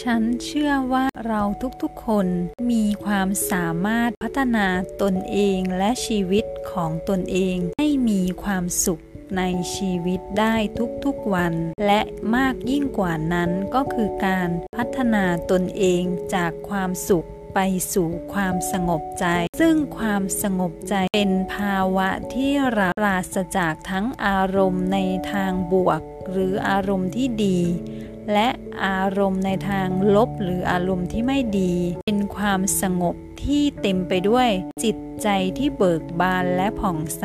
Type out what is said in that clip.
ฉันเชื่อว่าเราทุกๆคนมีความสามารถพัฒนาตนเองและชีวิตของตนเองให้มีความสุขในชีวิตได้ทุกๆวัน และมากยิ่งกว่านั้นก็คือการพัฒนาตนเองจากความสุขไปสู่ความสงบใจ ซึ่งความสงบใจเป็นภาวะที่ปราศจากทั้งอารมณ์ในทางบวก หรืออารมณ์ที่ดี และอารมณ์ในทางลบหรืออารมณ์ที่ไม่ดี เป็นความสงบที่เต็มไปด้วยจิตใจที่เบิกบานและผ่องใส